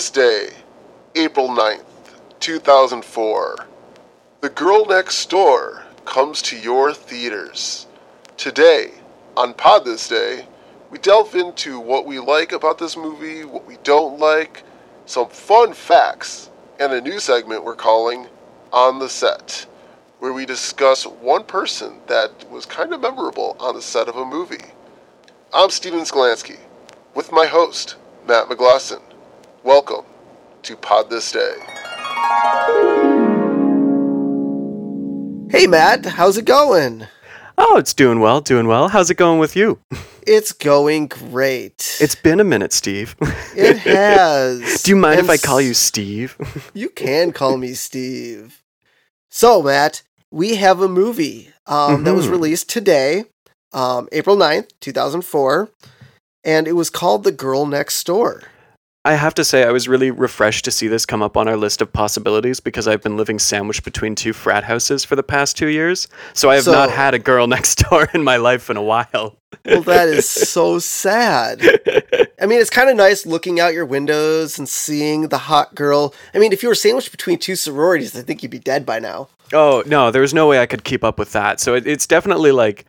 This day, April 9th, 2004, The Girl Next Door comes to your theaters. Today, on Pod This Day, we delve into what we like about this movie, what we don't like, some fun facts, and a new segment we're calling On the Set, where we discuss one person that was kind of memorable on the set of a movie. I'm Steven Skolansky, with my host, Matt McGlosson. Welcome to Pod This Day. Hey Matt, how's it going? Oh, it's doing well, doing well. How's it going with you? It's going great. It's been a minute, Steve. it has. Do you mind And if I call you Steve? You can call me Steve. So Matt, we have a movie um, that was Mhm. released today, um, April 9th, 2004, and it was called The Girl Next Door. I have to say, I was really refreshed to see this come up on our list of possibilities because I've been living sandwiched between two frat houses for the past two years. So I have not had a girl next door in my life in a while. Well, that is so sad. I mean, it's kind of nice looking out your windows and seeing the hot girl. I mean, if you were sandwiched between two sororities, I think you'd be dead by now. Oh no, there was no way I could keep up with that. So it, it's definitely like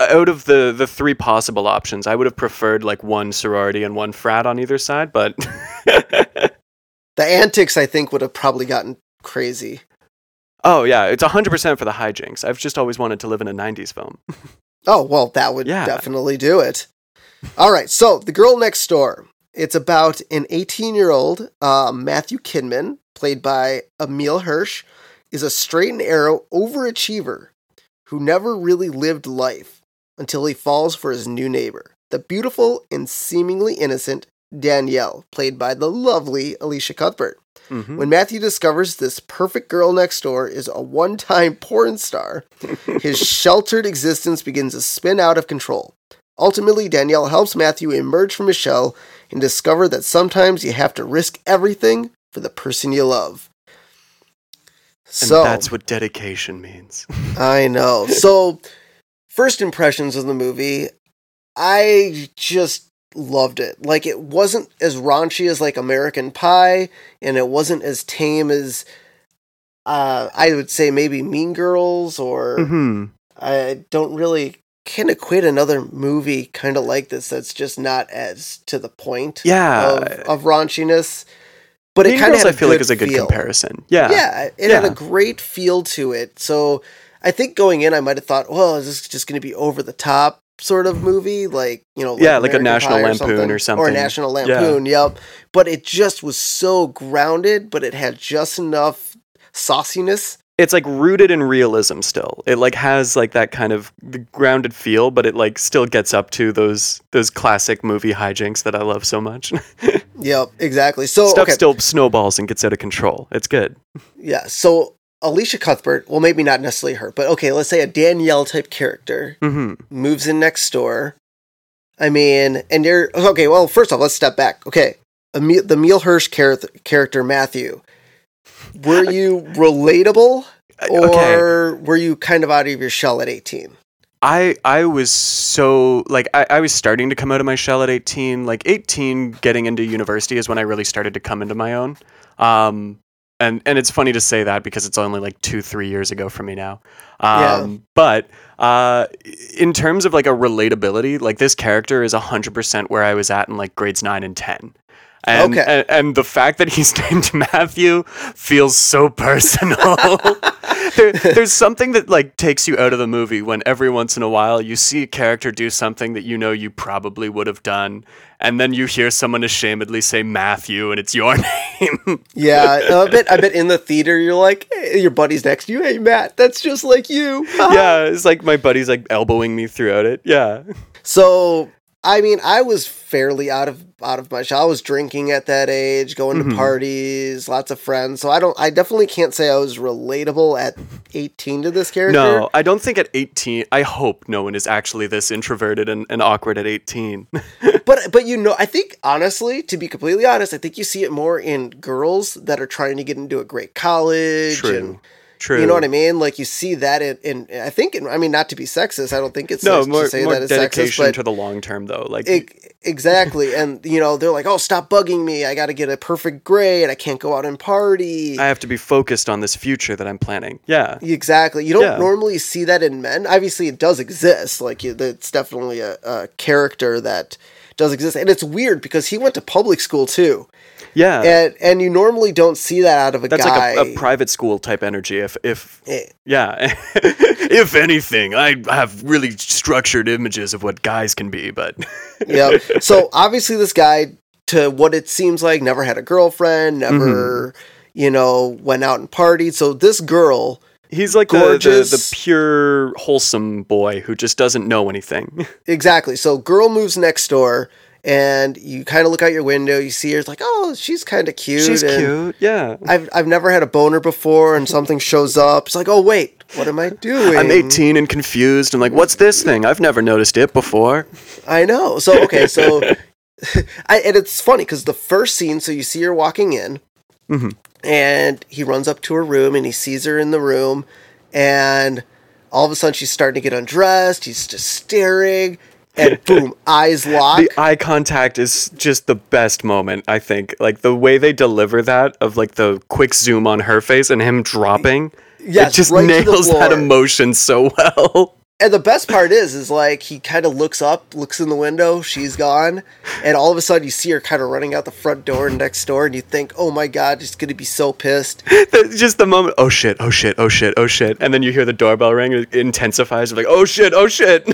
out of the the three possible options, I would have preferred like one sorority and one frat on either side. But The antics, I think, would have probably gotten crazy. oh yeah, it's hundred percent for the hijinks. I've just always wanted to live in a '90s film. Oh, well, that would Yeah. definitely do it. All right, so The Girl Next Door. It's about an 18 year old uh, Matthew Kidman, played by Emile Hirsch, is a straight and arrow overachiever who never really lived life until he falls for his new neighbor, the beautiful and seemingly innocent Danielle, played by the lovely Elisha Cuthbert. Mhm. When Matthew discovers this perfect girl next door is a one time porn star, his sheltered existence begins to spin out of control. Ultimately, Danielle helps Matthew emerge from his shell and discover that sometimes you have to risk everything for the person you love. And So that's what dedication means. I know. So, first impressions of the movie, I just loved it. Like, it wasn't as raunchy as like American Pie, and it wasn't as tame as uh, I would say maybe Mean Girls, or hmm I don't really can't equate another movie kind of like this that's just not as to the point Yeah. of, of raunchiness. But Mean it kind of I feel like is a good feel. comparison. Yeah. Yeah, it had a great feel to it. So I think going in, I might have thought, well, is this just going to be over the top sort of movie? Like, you know, Yeah, like a National Lampoon or something, Or something. Or a National Lampoon, yep. But it just was so grounded, but it had just enough sauciness. It's like rooted in realism still. It like has like that kind of grounded feel, but it like still gets up to those those classic movie hijinks that I love so much. Yep, exactly. So, Stuff okay. still snowballs and gets out of control. It's good. Yeah, so Elisha Cuthbert, well, maybe not necessarily her, but okay, let's say a Danielle type character hmm moves in next door. I mean, and you're okay. Well, first off, let's step back. Okay, Emile, the Emile Hirsch char- character Matthew. Were you relatable, or okay. were you kind of out of your shell at eighteen? I I was so like I, I was starting to come out of my shell at 18. Like 18 getting into university is when I really started to come into my own. Um and and it's funny to say that because it's only like 2 3 years ago for me now. Um Yeah. but uh in terms of like a relatability, like this character is 100% where I was at in like grades 9 and 10. And, Okay. and, and the fact that he's named Matthew feels so personal. there, there's something that like takes you out of the movie when every once in a while you see a character do something that you know you probably would have done, and then you hear someone ashamedly say Matthew, and it's your name. Yeah, I bet. I bet in the theater you're like, hey, your buddy's next to you. Hey, Matt, that's just like you. yeah, it's like my buddy's like elbowing me throughout it. Yeah, So I mean, I was fairly out of out of my shell. I was drinking at that age, going to Mhm. parties, lots of friends. So I don't. I definitely can't say I was relatable at eighteen to this character. no, I don't think at 18. I hope no one is actually this introverted and, and awkward at 18. but but you know, I think honestly, to be completely honest, I think you see it more in girls that are trying to get into a great college and True. You know what I mean? Like you see that in, in I think, in, I mean, not to be sexist. I don't think it's no sexist more, to say more that it's dedication sexist, but to the long term though. Like it, exactly. and you know, they're like, "Oh, stop bugging me! I got to get a perfect grade. I can't go out and party." I have to be focused on this future that I'm planning. Yeah. Exactly. You don't Yeah. normally see that in men. Obviously, it does exist. Like, it's definitely a, a character that does exist, and it's weird because he went to public school too, Yeah. and and you normally don't see that out of a That's guy. like a, a private school type energy. If if Eh, yeah, if anything, I have really structured images of what guys can be, but yeah. So obviously, this guy, to what it seems like, never had a girlfriend, never, Mm-hmm. you know, went out and partied. So this girl, he's like the, the the pure wholesome boy who just doesn't know anything. exactly. So girl moves next door, and you kind of look out your window, you see her, it's like, oh, she's kind of cute. She's cute. Yeah. I've I've never had a boner before, and something shows up. It's like, oh wait, what am I doing? I'm 18 and confused and like, what's this thing? I've never noticed it before. I know. So okay, so I and it's funny because the first scene, so you see her walking in, Mhm. and he runs up to her room and he sees her in the room, and all of a sudden she's starting to get undressed. He's just staring, and boom, eyes lock. The eye contact is just the best moment, I think. Like the way they deliver that of like the quick zoom on her face and him dropping. Yes, it just right nails that emotion so well. And the best part is, is like he kind of looks up, looks in the window, she's gone, and all of a sudden you see her kind of running out the front door and next door, and you think, oh my god, she's gonna be so pissed. That's just the moment. Oh shit! Oh shit! Oh shit! Oh shit! And then you hear the doorbell ring. It intensifies. You're like, oh shit! Oh shit!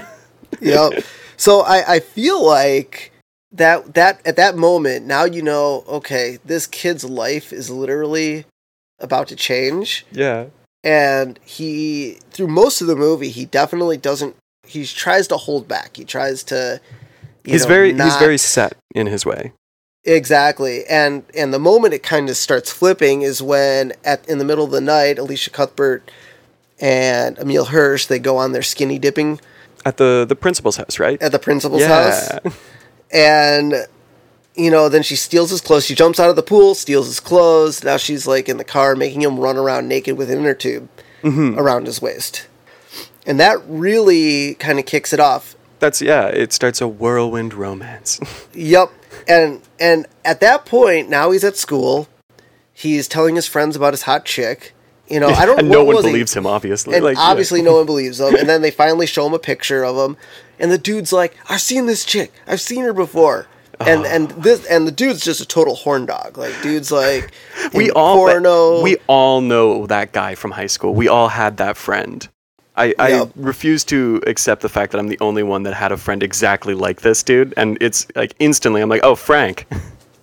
yep. So I, I feel like that that at that moment now you know okay this kid's life is literally about to change yeah. and he through most of the movie he definitely doesn't he tries to hold back he tries to you He's know, very he's very set in his way. exactly and and the moment it kind of starts flipping is when at in the middle of the night elisha cuthbert and emile hirsch they go on their skinny dipping At the the principal's house, right? at the principal's house. And you know then she steals his clothes. She jumps out of the pool steals his clothes. Now she's like in the car making him run around naked with an inner tube mm-hmm. around his waist. And that really kind of kicks it off. That's yeah. It starts a whirlwind romance. yep and and at that point now he's at school he's telling his friends about his hot chick you know i don't no one was he- believes him, obviously. and like, yeah. obviously no one believes him and then they finally show him a picture of him and the dude's like i've seen this chick i've seen her before and uh-huh. and this and the dude's just a total horn dog like dude's like we all porno we all know that guy from high school. We all had that friend. I, I refuse to accept the fact that I'm the only one that had a friend exactly like this dude, and it's like instantly I'm like, oh Frank,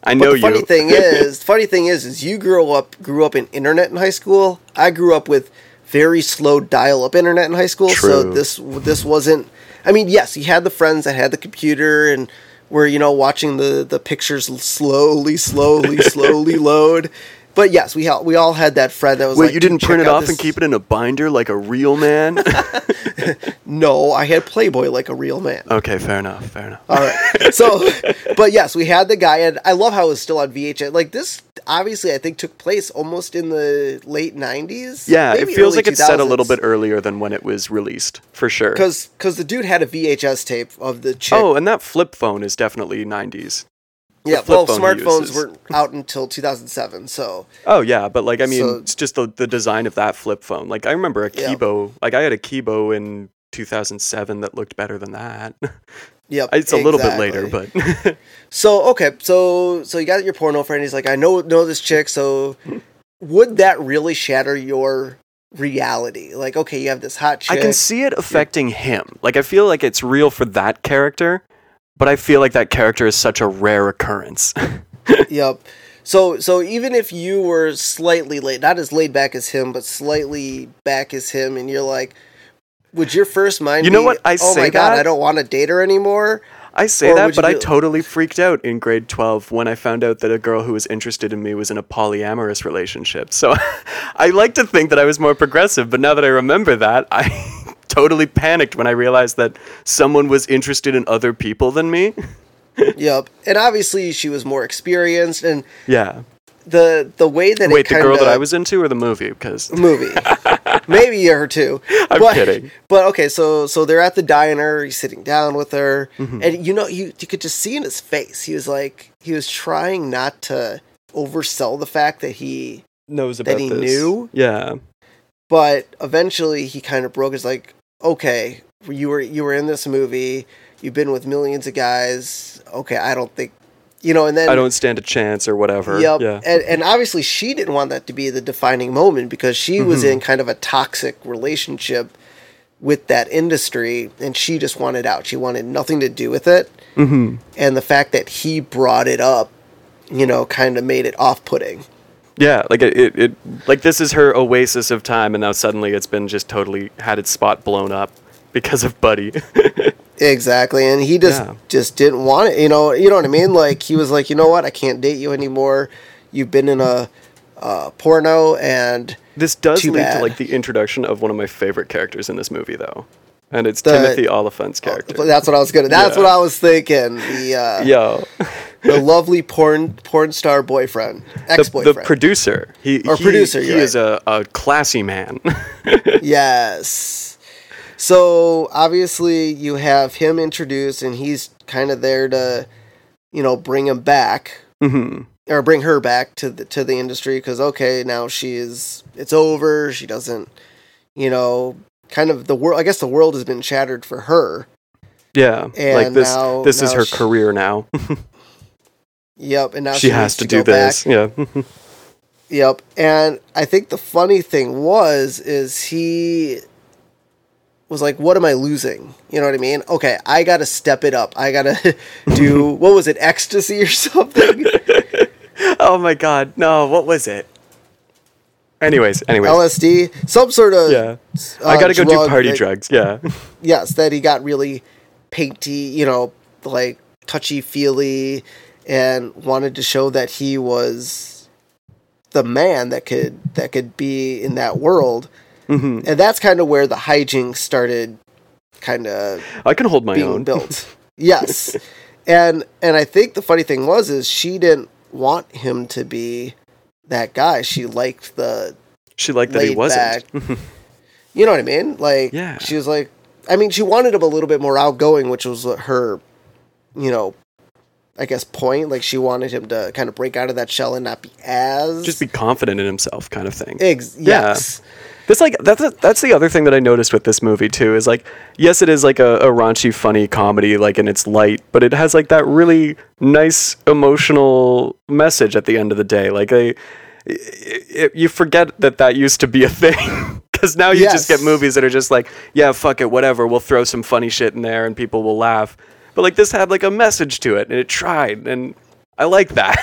I but know the funny you. thing is funny thing is is you grew up grew up in internet in high school. I grew up with very slow dial-up internet in high school so this this wasn't i mean yes you had the friends that had the computer and were you know watching the the pictures slowly slowly slowly load but yes we all we all had that friend that was like, Wait, like you didn't print it off this-" and keep it in a binder like a real man? no i had playboy like a real man okay, fair enough, fair enough. All right. So, but yes, we had the guy, and I love how it was still on VHS. Like this, obviously, I think took place almost in the late '90s. yeah, it feels like it's set a little bit earlier than when it was released, for sure. because because the dude had a VHS tape of the chick. Oh, and that flip phone is definitely 90s. Yeah. Well, phone smartphones weren't out until 2007. So Oh yeah, but like I mean, So- it's just the, the design of that flip phone. Like I remember a Yeah. Kibo. Like I had a Kibo in 2007 that looked better than that. yep, it's a little bit later, but So okay, so so you got your porno friend. He's like, I know know this chick. So would that really shatter your reality? Like, okay, you have this hot chick. I can see it affecting him. Like I feel like it's real for that character, but I feel like that character is such a rare occurrence. Yep. So so even if you were slightly late, not as laid back as him, but slightly back as him, and you're like, would your first mind? You know be, what? I oh my say god, that- I don't want to date her anymore. I say Or that, but I totally freaked out in grade 12 when I found out that a girl who was interested in me was in a polyamorous relationship. So I like to think that I was more progressive, but now that I remember that, I totally panicked when I realized that someone was interested in other people than me. yep. And obviously she was more experienced, and Yeah. the the way that Wait, it the kinda, girl that I was into or the movie? Because movie. Maybe her too. I'm but, kidding. But okay, so so they're at the diner. He's sitting down with her, Mm-hmm. and you know you you could just see in his face. He was like he was trying not to oversell the fact that he. knows about That he this. knew? Yeah. But eventually, he kind of broke. His like, okay, you were you were in this movie. You've been with millions of guys. Okay, I don't think, you know. And then I don't stand a chance or whatever. Yep. Yeah. And, and obviously, she didn't want that to be the defining moment because she was Mm-hmm. in kind of a toxic relationship with that industry and she just wanted out. She wanted nothing to do with it. Mm-hmm. And the fact that he brought it up, you know, kind of made it off putting. Yeah, like it, it, it, like this is her oasis of time, and now suddenly it's been just totally had its spot blown up because of Buddy. Exactly. And he just Yeah. just didn't want it. You know, you know what I mean? Like he was like, you know what? I can't date you anymore. You've been in a uh, porno and this does lead bad. to like the introduction of one of my favorite characters in this movie, though, and it's The- Timothy Olyphant's character. That's what I was gonna. That's Yeah. what I was thinking. The uh, Yo, the lovely porn porn star boyfriend, ex the, the producer. He, Or he- producer, He is a, a classy man. yes. So obviously you have him introduced, and he's kind of there to, you know, bring him back hmm or bring her back to the to the industry because okay, now she's it's over. She doesn't, you know, kind of the world. I guess the world has been shattered for her. Yeah, like this. now- this is her she- career now. Yep, and now she she, has to, to, do go back. this. Yeah. Yep. And I think the funny thing was is he was like, What am I losing? You know what I mean? Okay, I gotta step it up. I gotta do what was it, ecstasy or something? oh my God, no! What was it? Anyways, anyways, LSD. Some sort of yeah. uh, I gotta go do party that- drugs. Yeah. Yes, that he got really painty, you know, like touchy feely and wanted to show that he was the man that could that could be in that world. hmm and that's kind of where the hijinks started kind of I can hold my being own. built yes and and i think the funny thing was is she didn't want him to be that guy she liked the She liked that he wasn't. back- you know what i mean like Yeah. she was like i mean she wanted him a little bit more outgoing which was her you know i guess point like she wanted him to kind of break out of that shell and not be as Just be confident in himself, kind of thing. Ex- Yeah. yes That's like that's that's the other thing that I noticed with this movie too is like yes it is like a, a raunchy funny comedy like and it's light but it has like that really nice emotional message at the end of the day like a it, you forget that that used to be a thing because now you just get movies that are just like yeah fuck it whatever we'll throw some funny shit in there and people will laugh but like this had like a message to it and it tried and I like that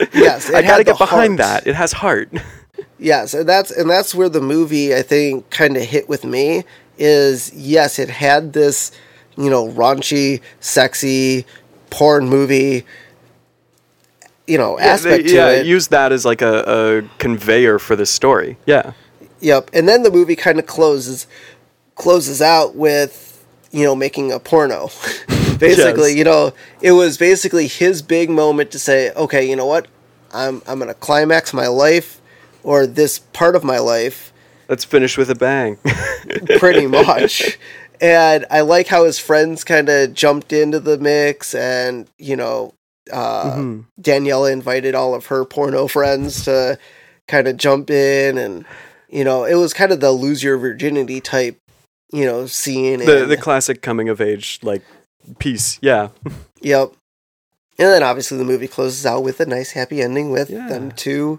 Yes, it I gotta get behind heart. that it has heart Yes, and that's and that's where the movie I think kind of hit with me is yes, it had this, you know, raunchy, sexy porn movie you know, aspect they- to yeah, it. use that as like a, a conveyor for the story. Yeah. Yep. And then the movie kind of closes closes out with, you know, making a porno. basically, Yes. you know, it was basically his big moment to say, "Okay, you know what? I'm I'm going to climax my life or this part of my life Let's finish with a bang. pretty much." and I like how his friends kind of jumped into the mix and, you know, uh Mhm. Daniela invited all of her porno friends to kind of jump in and you know it was kind of the lose your virginity type you know scene The and, the classic coming of age like piece. Yeah. yep and then obviously the movie closes out with a nice happy ending with Yeah. them two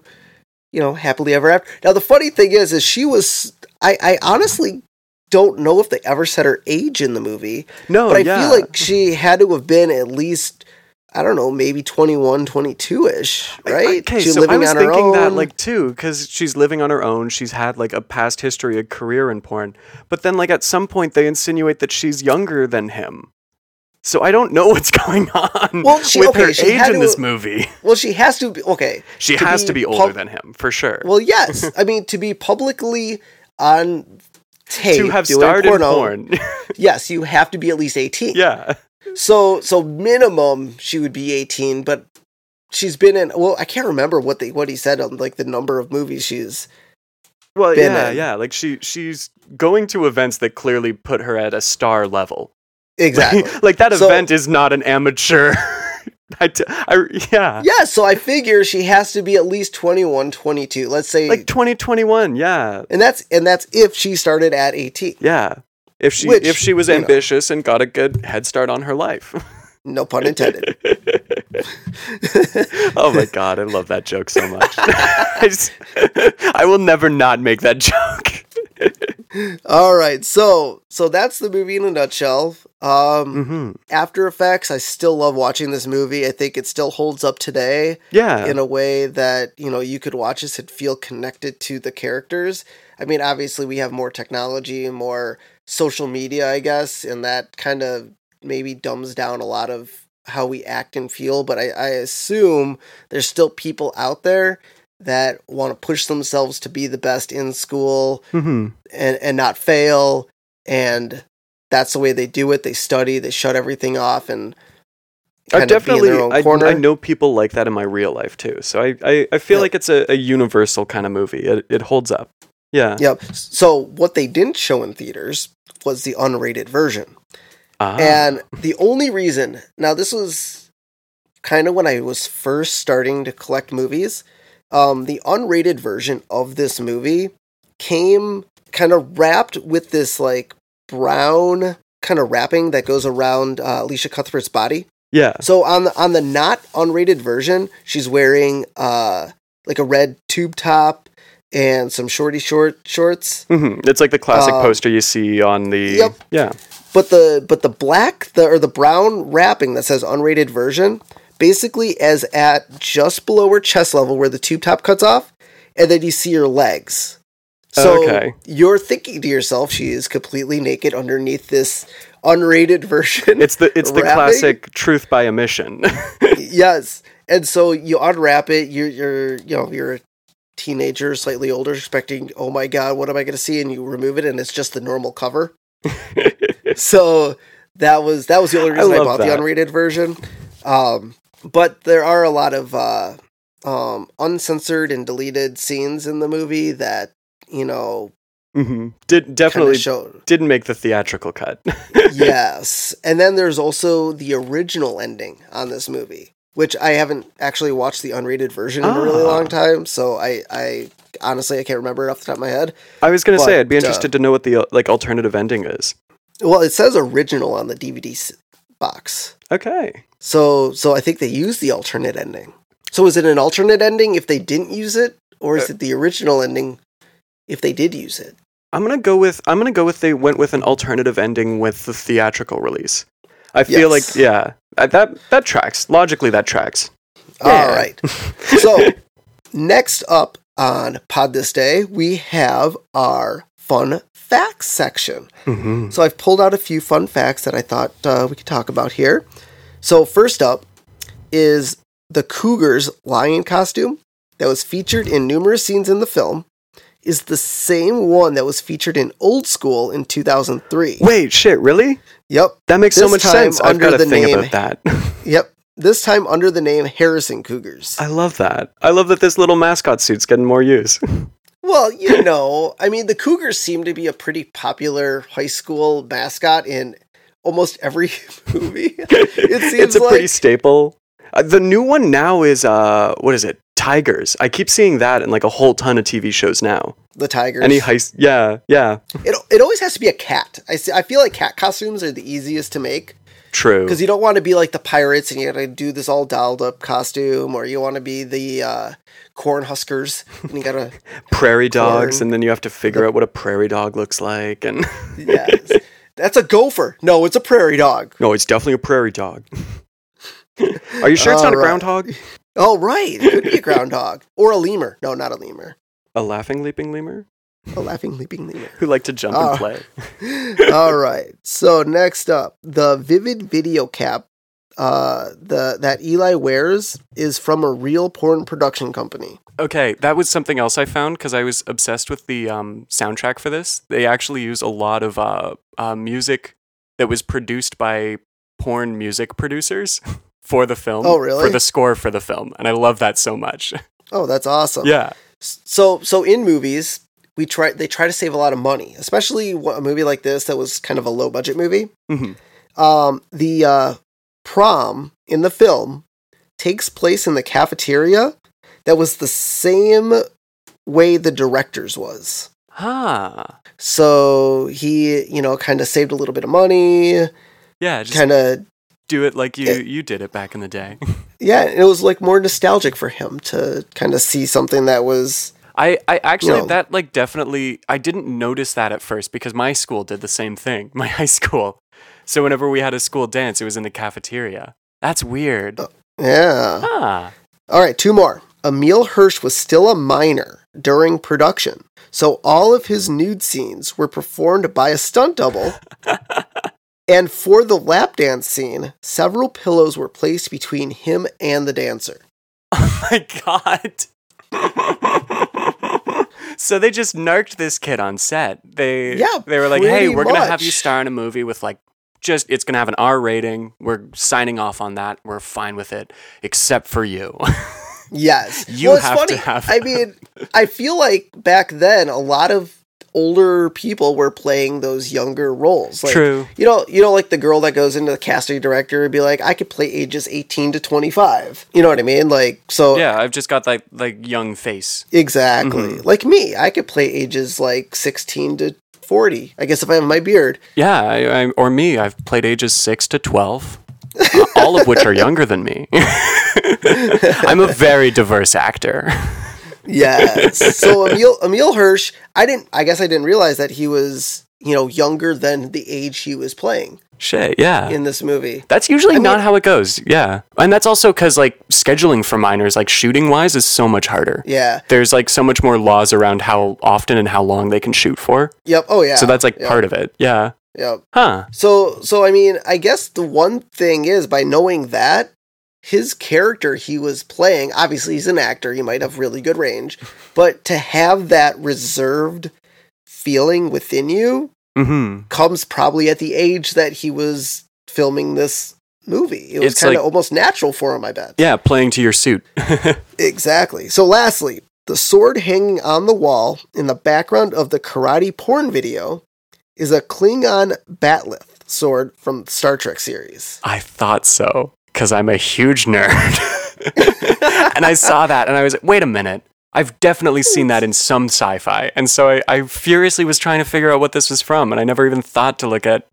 you know happily ever after now the funny thing is is she was i i honestly don't know if they ever said her age in the movie No, but i yeah. feel like she had to have been at least I don't know, maybe 21, 22 ish, right? Okay, She's so I was on her thinking that like too, because she's living on her own. She's had like a past history, a career in porn. But then like at some point they insinuate that she's younger than him. So I don't know what's going on Well, she- with okay, her age in to- this movie. Well, she has to be okay. She to has be to be older pub- than him for sure. Well, yes. I mean, to be publicly on tape to have porno, porn. yes, you have to be at least eighteen. yeah. So, so minimum she would be eighteen, but she's been in. Well, I can't remember what they what he said on like the number of movies she's. Well, been yeah, in. yeah. Like she she's going to events that clearly put her at a star level. Exactly. like that So- event is not an amateur. I, t- I yeah. yeah, so I figure she has to be at least 21, 22. Let's say Like 2021, yeah. and that's and that's if she started at 18. Yeah. If she Which, if she was you know. ambitious and got a good head start on her life. No pun intended. oh my god, I love that joke so much. I, just- I will never not make that joke. All right. So so that's the movie in a nutshell. Um hmm After Effects, I still love watching this movie. I think it still holds up today. Yeah. in a way that you know you could watch this and feel connected to the characters. I mean, obviously we have more technology and more social media, I guess, and that kind of maybe dumbs down a lot of how we act and feel. But I, I assume there's still people out there that want to push themselves to be the best in school hmm and and not fail and that's the way they do it they study they shut everything off and I kind of be in definitely their own I, corner I know people like that in my real life too. So I, I, I feel Yeah. like it's a, a universal kind of movie. It, it holds up. Yeah. Yep. So what they didn't show in theaters was the unrated version. Ah. And the only reason, now this was kind of when I was first starting to collect movies, um, the unrated version of this movie came kind of wrapped with this like brown kind of wrapping that goes around uh, Elisha Cuthbert's body. yeah. So on the on the not unrated version, she's wearing uh like a red tube top and some shorty short shorts. hmm It's like the classic Um, poster you see on the. Yep. Yeah. But the but the black the or the brown wrapping that says unrated version basically as at just below her chest level where the tube top cuts off, and then you see her legs. So Okay. you're thinking to yourself, she is completely naked underneath this unrated version. It's the it's the wrapping. classic truth by omission. yes, and so you unwrap it. You're you're you know you're a teenager, slightly older, expecting, oh my god, what am I going to see? And you remove it, and it's just the normal cover. so that was that was the only reason I, love bought that. the unrated version. Um, but there are a lot of uh, um, uncensored and deleted scenes in the movie that you know hmm Did definitely didn't make the theatrical cut. yes, and then there's also the original ending on this movie, which I haven't actually watched the unrated version in a really Ah. long time. So I, I honestly I can't remember it off the top of my head. I was gonna But, say I'd be uh, interested to know what the uh, like alternative ending is. Well, it says original on the DVD box. Okay. So so I think they used the alternate ending. So is it an alternate ending if they didn't use it, or is Uh, it the original ending if they did use it? I'm gonna go with I'm gonna go with they went with an alternative ending with the theatrical release. I feel Yes. like yeah uh, that that tracks logically that tracks. All Yeah. right. So next up on Pod This Day, we have our fun facts section. Mm-hmm. So I've pulled out a few fun facts that I thought uh, we could talk about here. So first up is the Cougar's lion costume that was featured in numerous scenes in the film is the same one that was featured in Old School in 2003. Wait, shit, really? Yep. That makes so much time sense. I've under got a the thing name- about that. Yep. This time under the name Harrison Cougars. I love that. I love that this little mascot suit's getting more use. Well, you know, I mean, the Cougars seem to be a pretty popular high school mascot in almost every movie. It seems it's a like pretty staple. Uh, the new one now is uh what is it? Tigers. I keep seeing that in like a whole ton of TV shows now. the Tigers. Any heist? Yeah, yeah. it, it always has to be a cat. I see, I feel like cat costumes are the easiest to make True. because you don't want to be like the pirates and you got to do this all dolled up costume, or you want to be the uh, corn huskers and you got to prairie dogs, and then you have to figure out what a prairie dog looks like. And yes. That's a gopher. No, it's a prairie dog. no, it's definitely a prairie dog. Are you sure it's not a groundhog? Oh, right. It could be a groundhog or a lemur. No, not a lemur. A laughing leaping lemur A laughing, leaping lemur. who like to jump Oh. and play. All right. So next up, the Vivid video cap uh the that Eli wears is from a real porn production company. Okay, that was something else I found because I was obsessed with the um, soundtrack for this. They actually use a lot of uh, uh, music that was produced by porn music producers. for the film. Oh, really? For the score for the film, and I love that so much. Oh, that's awesome. yeah. So so in movies, we try they try to save a lot of money, especially a movie like this that was kind of a low budget movie. hmm Um, the uh, prom in the film takes place in the cafeteria that was the same way the director's was. Ah. So he, you know, kind of saved a little bit of money, Yeah. Just kind of do it like you Yeah. you did it back in the day. yeah, it was like more nostalgic for him to kind of see something that was I, I actually No. that like definitely I didn't notice that at first because my school did the same thing. My high school. So whenever we had a school dance, it was in the cafeteria. That's weird. yeah. Ah. All right, two more. Emile Hirsch was still a minor during production, so all of his nude scenes were performed by a stunt double. and for the lap dance scene, several pillows were placed between him and the dancer. Oh my god. So they just narked this kid on set. They Yeah, they were like, "Hey, we're going to have you star in a movie with like just it's going to have an R rating. We're signing off on that. We're fine with it except for you." Yes. You well, it's have to funny. have I mean, I feel like back then a lot of older people were playing those younger roles. Like, True. You know, you know, like the girl that goes into the casting director and be like, I could play ages eighteen to twenty five. You know what I mean? Like, so Yeah, I've just got that like young face. exactly. Mm-hmm. Like me, I could play ages like sixteen to forty. I guess if I have my beard. Yeah, I, I, or me. I've played ages six to twelve, uh, all of which are younger than me. I'm a very diverse actor. Yes. so Emile Emile Hirsch, I didn't. I guess I didn't realize that he was you know younger than the age he was playing Shit, yeah. in this movie. That's usually I not mean- how it goes. Yeah. And that's also because, like, scheduling for minors, like shooting wise, is so much harder. Yeah. There's, like, so much more laws around how often and how long they can shoot for. Yep. Oh yeah. So that's, like, Yep. part of it. Yeah. Yep. Huh. So so I mean, I guess the one thing is by knowing that his character he was playing, obviously he's an actor, he might have really good range, but to have that reserved feeling within you Mm hmm. comes probably at the age that he was filming this movie. It was kind of like- almost natural for him, I bet. Yeah, playing to your suit. Exactly. So, lastly, the sword hanging on the wall in the background of the karate porn video is a Klingon bat'leth sword from Star Trek series. I thought so because I'm a huge nerd. and I saw that and I was like, wait a minute. I've definitely seen that in some sci fi. And so I, I furiously was trying to figure out what this was from. And I never even thought to look at.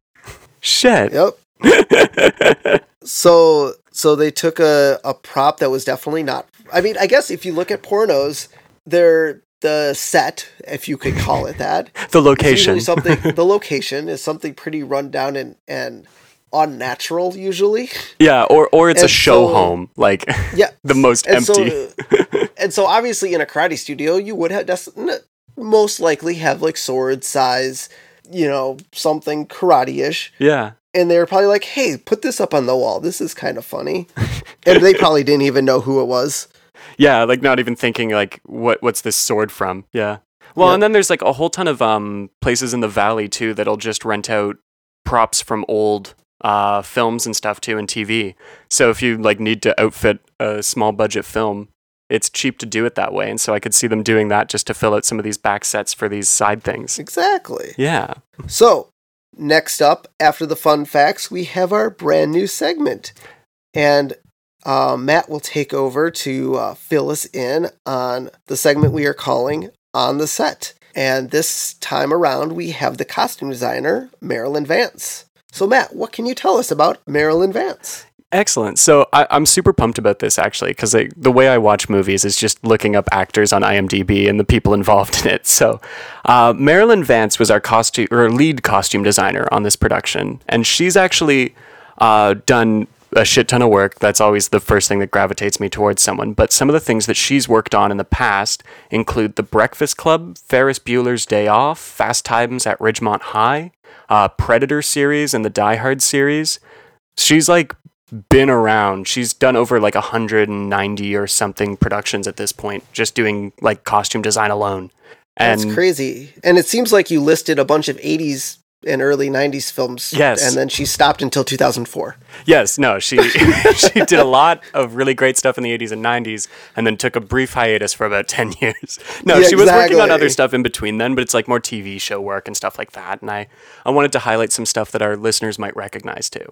Shit. Yep. So, so they took a, a prop that was definitely not. I mean, I guess if you look at pornos, they're the set, if you could call it that. the location. something. the location is something pretty run down and and unnatural usually. Yeah, or, or it's a show so- home. Like, Yeah. the most and empty. So, and so obviously in a karate studio, you would have most likely have like sword size, you know, something karate-ish. yeah. And they were probably like, "Hey, put this up on the wall. This is kind of funny." and they probably didn't even know who it was. Yeah, like not even thinking like what what's this sword from? Yeah. Well, Yep. and then there's like a whole ton of um places in the valley too that'll just rent out props from old uh films and stuff too and TV. So if you like need to outfit a small budget film, it's cheap to do it that way. And so I could see them doing that just to fill out some of these back sets for these side things. Exactly. Yeah. So, next up, after the fun facts, we have our brand new segment. And uh, Matt will take over to uh, fill us in on the segment we are calling On the Set. And this time around, we have the costume designer, Marilyn Vance. So, Matt, what can you tell us about Marilyn Vance? Excellent. So I, I'm super pumped about this actually because the way I watch movies is just looking up actors on IMDb and the people involved in it. So uh, Marilyn Vance was our costume or lead costume designer on this production, and she's actually uh, done a shit ton of work. That's always the first thing that gravitates me towards someone. But some of the things that she's worked on in the past include The Breakfast Club, Ferris Bueller's Day Off, Fast Times at Ridgemont High, uh, Predator series, and the Die Hard series. She's like been around. She's done over like 190 or something productions at this point, just doing like costume design alone. And That's crazy. And it seems like you listed a bunch of 80s and early '90s films. Yes. and then she stopped until 2004. Yes, no, she she did a lot of really great stuff in the 80s and 90s and then took a brief hiatus for about 10 years. No, Yeah, she was working on other stuff in between then, but it's like more TV show work and stuff like that. And I I wanted to highlight some stuff that our listeners might recognize too.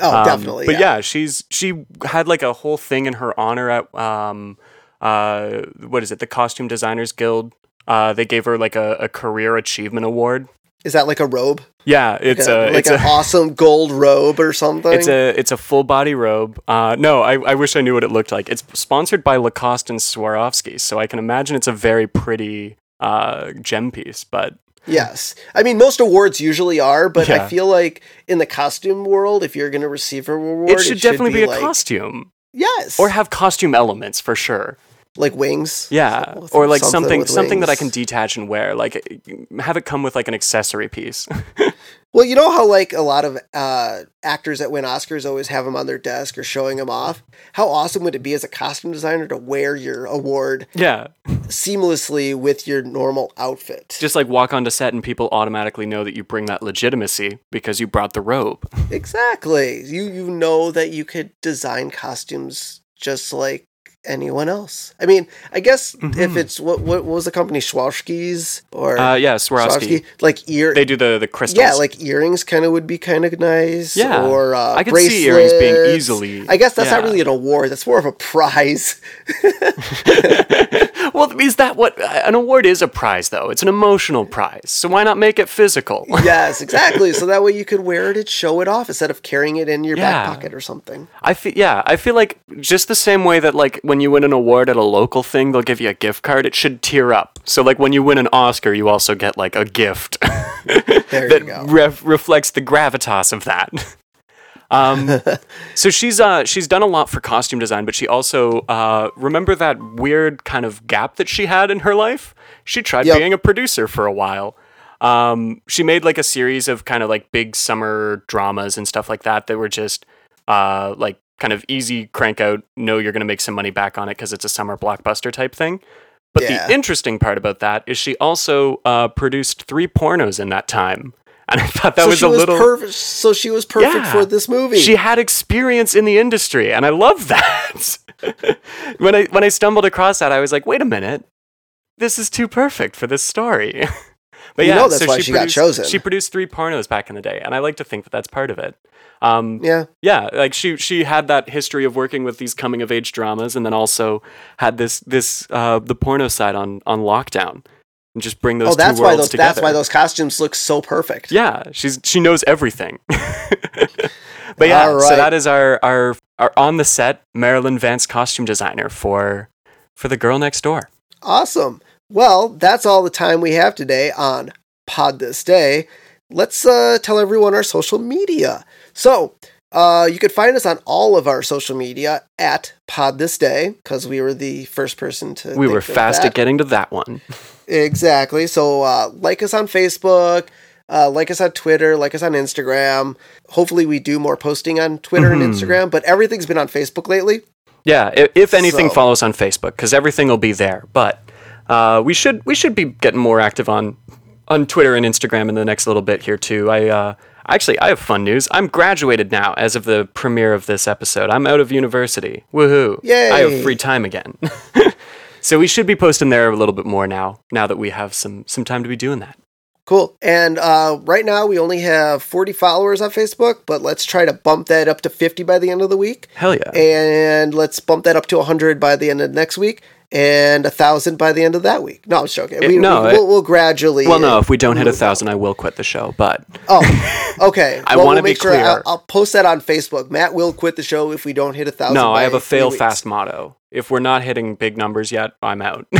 Oh, Um, definitely. But yeah. she's she had like a whole thing in her honor at um uh what is it? The Costume Designers Guild. Uh, they gave her like a, a career achievement award. Is that like a robe? Yeah, it's Like a, a like it's an a awesome gold robe or something. It's a it's a full body robe. Uh, no, I, I wish I knew what it looked like. It's sponsored by Lacoste and Swarovski, so I can imagine it's a very pretty uh, gem piece. But Yes. I mean, most awards usually are, but I feel like in the costume world, if you're going to receive a reward, it should definitely be, a like, costume Yes. or have costume elements for sure. Like wings. Yeah, or like something with something that I can detach and wear. Like have it come with like an accessory piece. Well, you know how like a lot of uh, actors that win Oscars always have them on their desk or showing them off. How awesome would it be as a costume designer to wear your award yeah, seamlessly with your normal outfit? just like walk onto set and people automatically know that you bring that legitimacy because you brought the robe. exactly. You you know that you could design costumes just like anyone else. I mean, I guess if Mhm. it's what what was the company Swarovski's or Uh, yeah, Swarovski. like ear They do the the crystals. yeah, like earrings kind of would be kind of nice. Yeah. or uh, I could see earrings being easily- I guess that's not really an award. That's more of a prize. well, is that what uh, an award is? A prize, though. It's an emotional prize. So why not make it physical? yes, exactly. So that way you could wear it and show it off instead of carrying it in your Yeah. back pocket or something. I feel yeah. I feel like just the same way that like when you win an award at a local thing, they'll give you a gift card. It should tear up. So like when you win an Oscar, you also get like a gift that you go. ref- reflects the gravitas of that. Um, so she's uh she's done a lot for costume design, but she also uh remember that weird kind of gap that she had in her life. She tried Yep. being a producer for a while. Um, she made like a series of kind of like big summer dramas and stuff like that that were just uh like kind of easy crank out. Know you're gonna make some money back on it because it's a summer blockbuster type thing. But Yeah. the interesting part about that is she also uh, produced three pornos in that time. And I thought that so was she a was little. perfect. So she was perfect Yeah. for this movie. She had experience in the industry, and I love that. when I when I stumbled across that, I was like, "Wait a minute, this is too perfect for this story." but You yeah, so why she, she got produced, chosen. She produced three pornos back in the day, and I like to think that that's part of it. Um, yeah. yeah, like she she had that history of working with these coming of age dramas, and then also had this this uh, the porno side on on lockdown, and just bring those Oh, that's why those. together. That's why those costumes look so perfect. Yeah, she's she knows everything. but yeah, All so that is our our our on the set Marilyn Vance costume designer for for the girl next door. Awesome. Well, that's all the time we have today on Pod This Day. Let's uh, tell everyone our social media. So, uh, you could find us on all of our social media at Pod This Day because we were the first person to. We were fast at getting to that one. Exactly. So, uh, like us on Facebook, uh, like us on Twitter, like us on Instagram. Hopefully, we do more posting on Twitter and Mhm. Instagram, but everything's been on Facebook lately. Yeah, if, if anything, So- follow us on Facebook because everything will be there. But uh, we should we should be getting more active on on Twitter and Instagram in the next little bit here too. I uh, actually I have fun news. I'm graduated now as of the premiere of this episode. I'm out of university. Woohoo! Yay. I have free time again. so we should be posting there a little bit more now. Now that we have some some time to be doing that. Cool. And uh, right now, we only have 40 followers on Facebook, but let's try to bump that up to 50 by the end of the week. Hell yeah! And let's bump that up to 100 by the end of next week and a 1,000 by the end of that week. No, I'm joking. We, no, we, will we'll gradually. well, no, if we don't hit a thousand, I will quit the show. But Oh, okay. I Well, wanna we'll be sure I'll, clear. I'll post that on Facebook. Matt will quit the show if we don't hit a thousand. no, I have a fail fast motto. If we're not hitting big numbers yet, I'm out.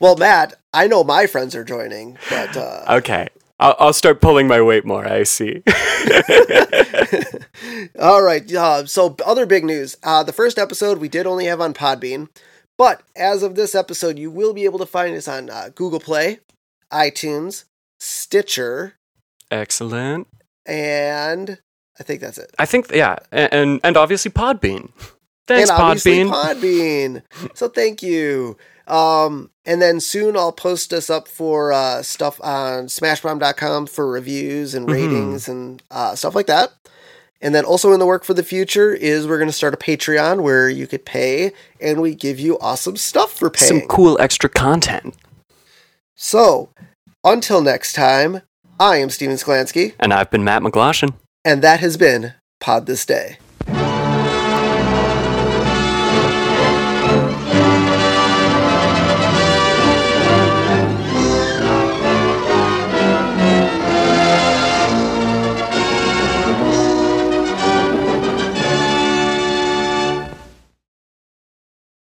Well, Matt, I know my friends are joining, but uh, Okay. I'll, I'll start pulling my weight more, I see. all right. Uh, so, other big news. Uh, the first episode we did only have on Podbean, but as of this episode, you will be able to find us on uh, Google Play, iTunes, Stitcher, Excellent. and I think that's it. I think, yeah. a- And, and obviously Podbean. Thanks, and obviously Podbean. Podbean. so thank you. Um, and then soon I'll post us up for uh, stuff on smashbomb.com for reviews and Mhm. ratings and uh, stuff like that. And then also in the work for the future is we're going to start a Patreon where you could pay and we give you awesome stuff for paying. Some cool extra content. So until next time, I am Steven Sklansky, And I've been Matt McGlashan. and that has been Pod This Day.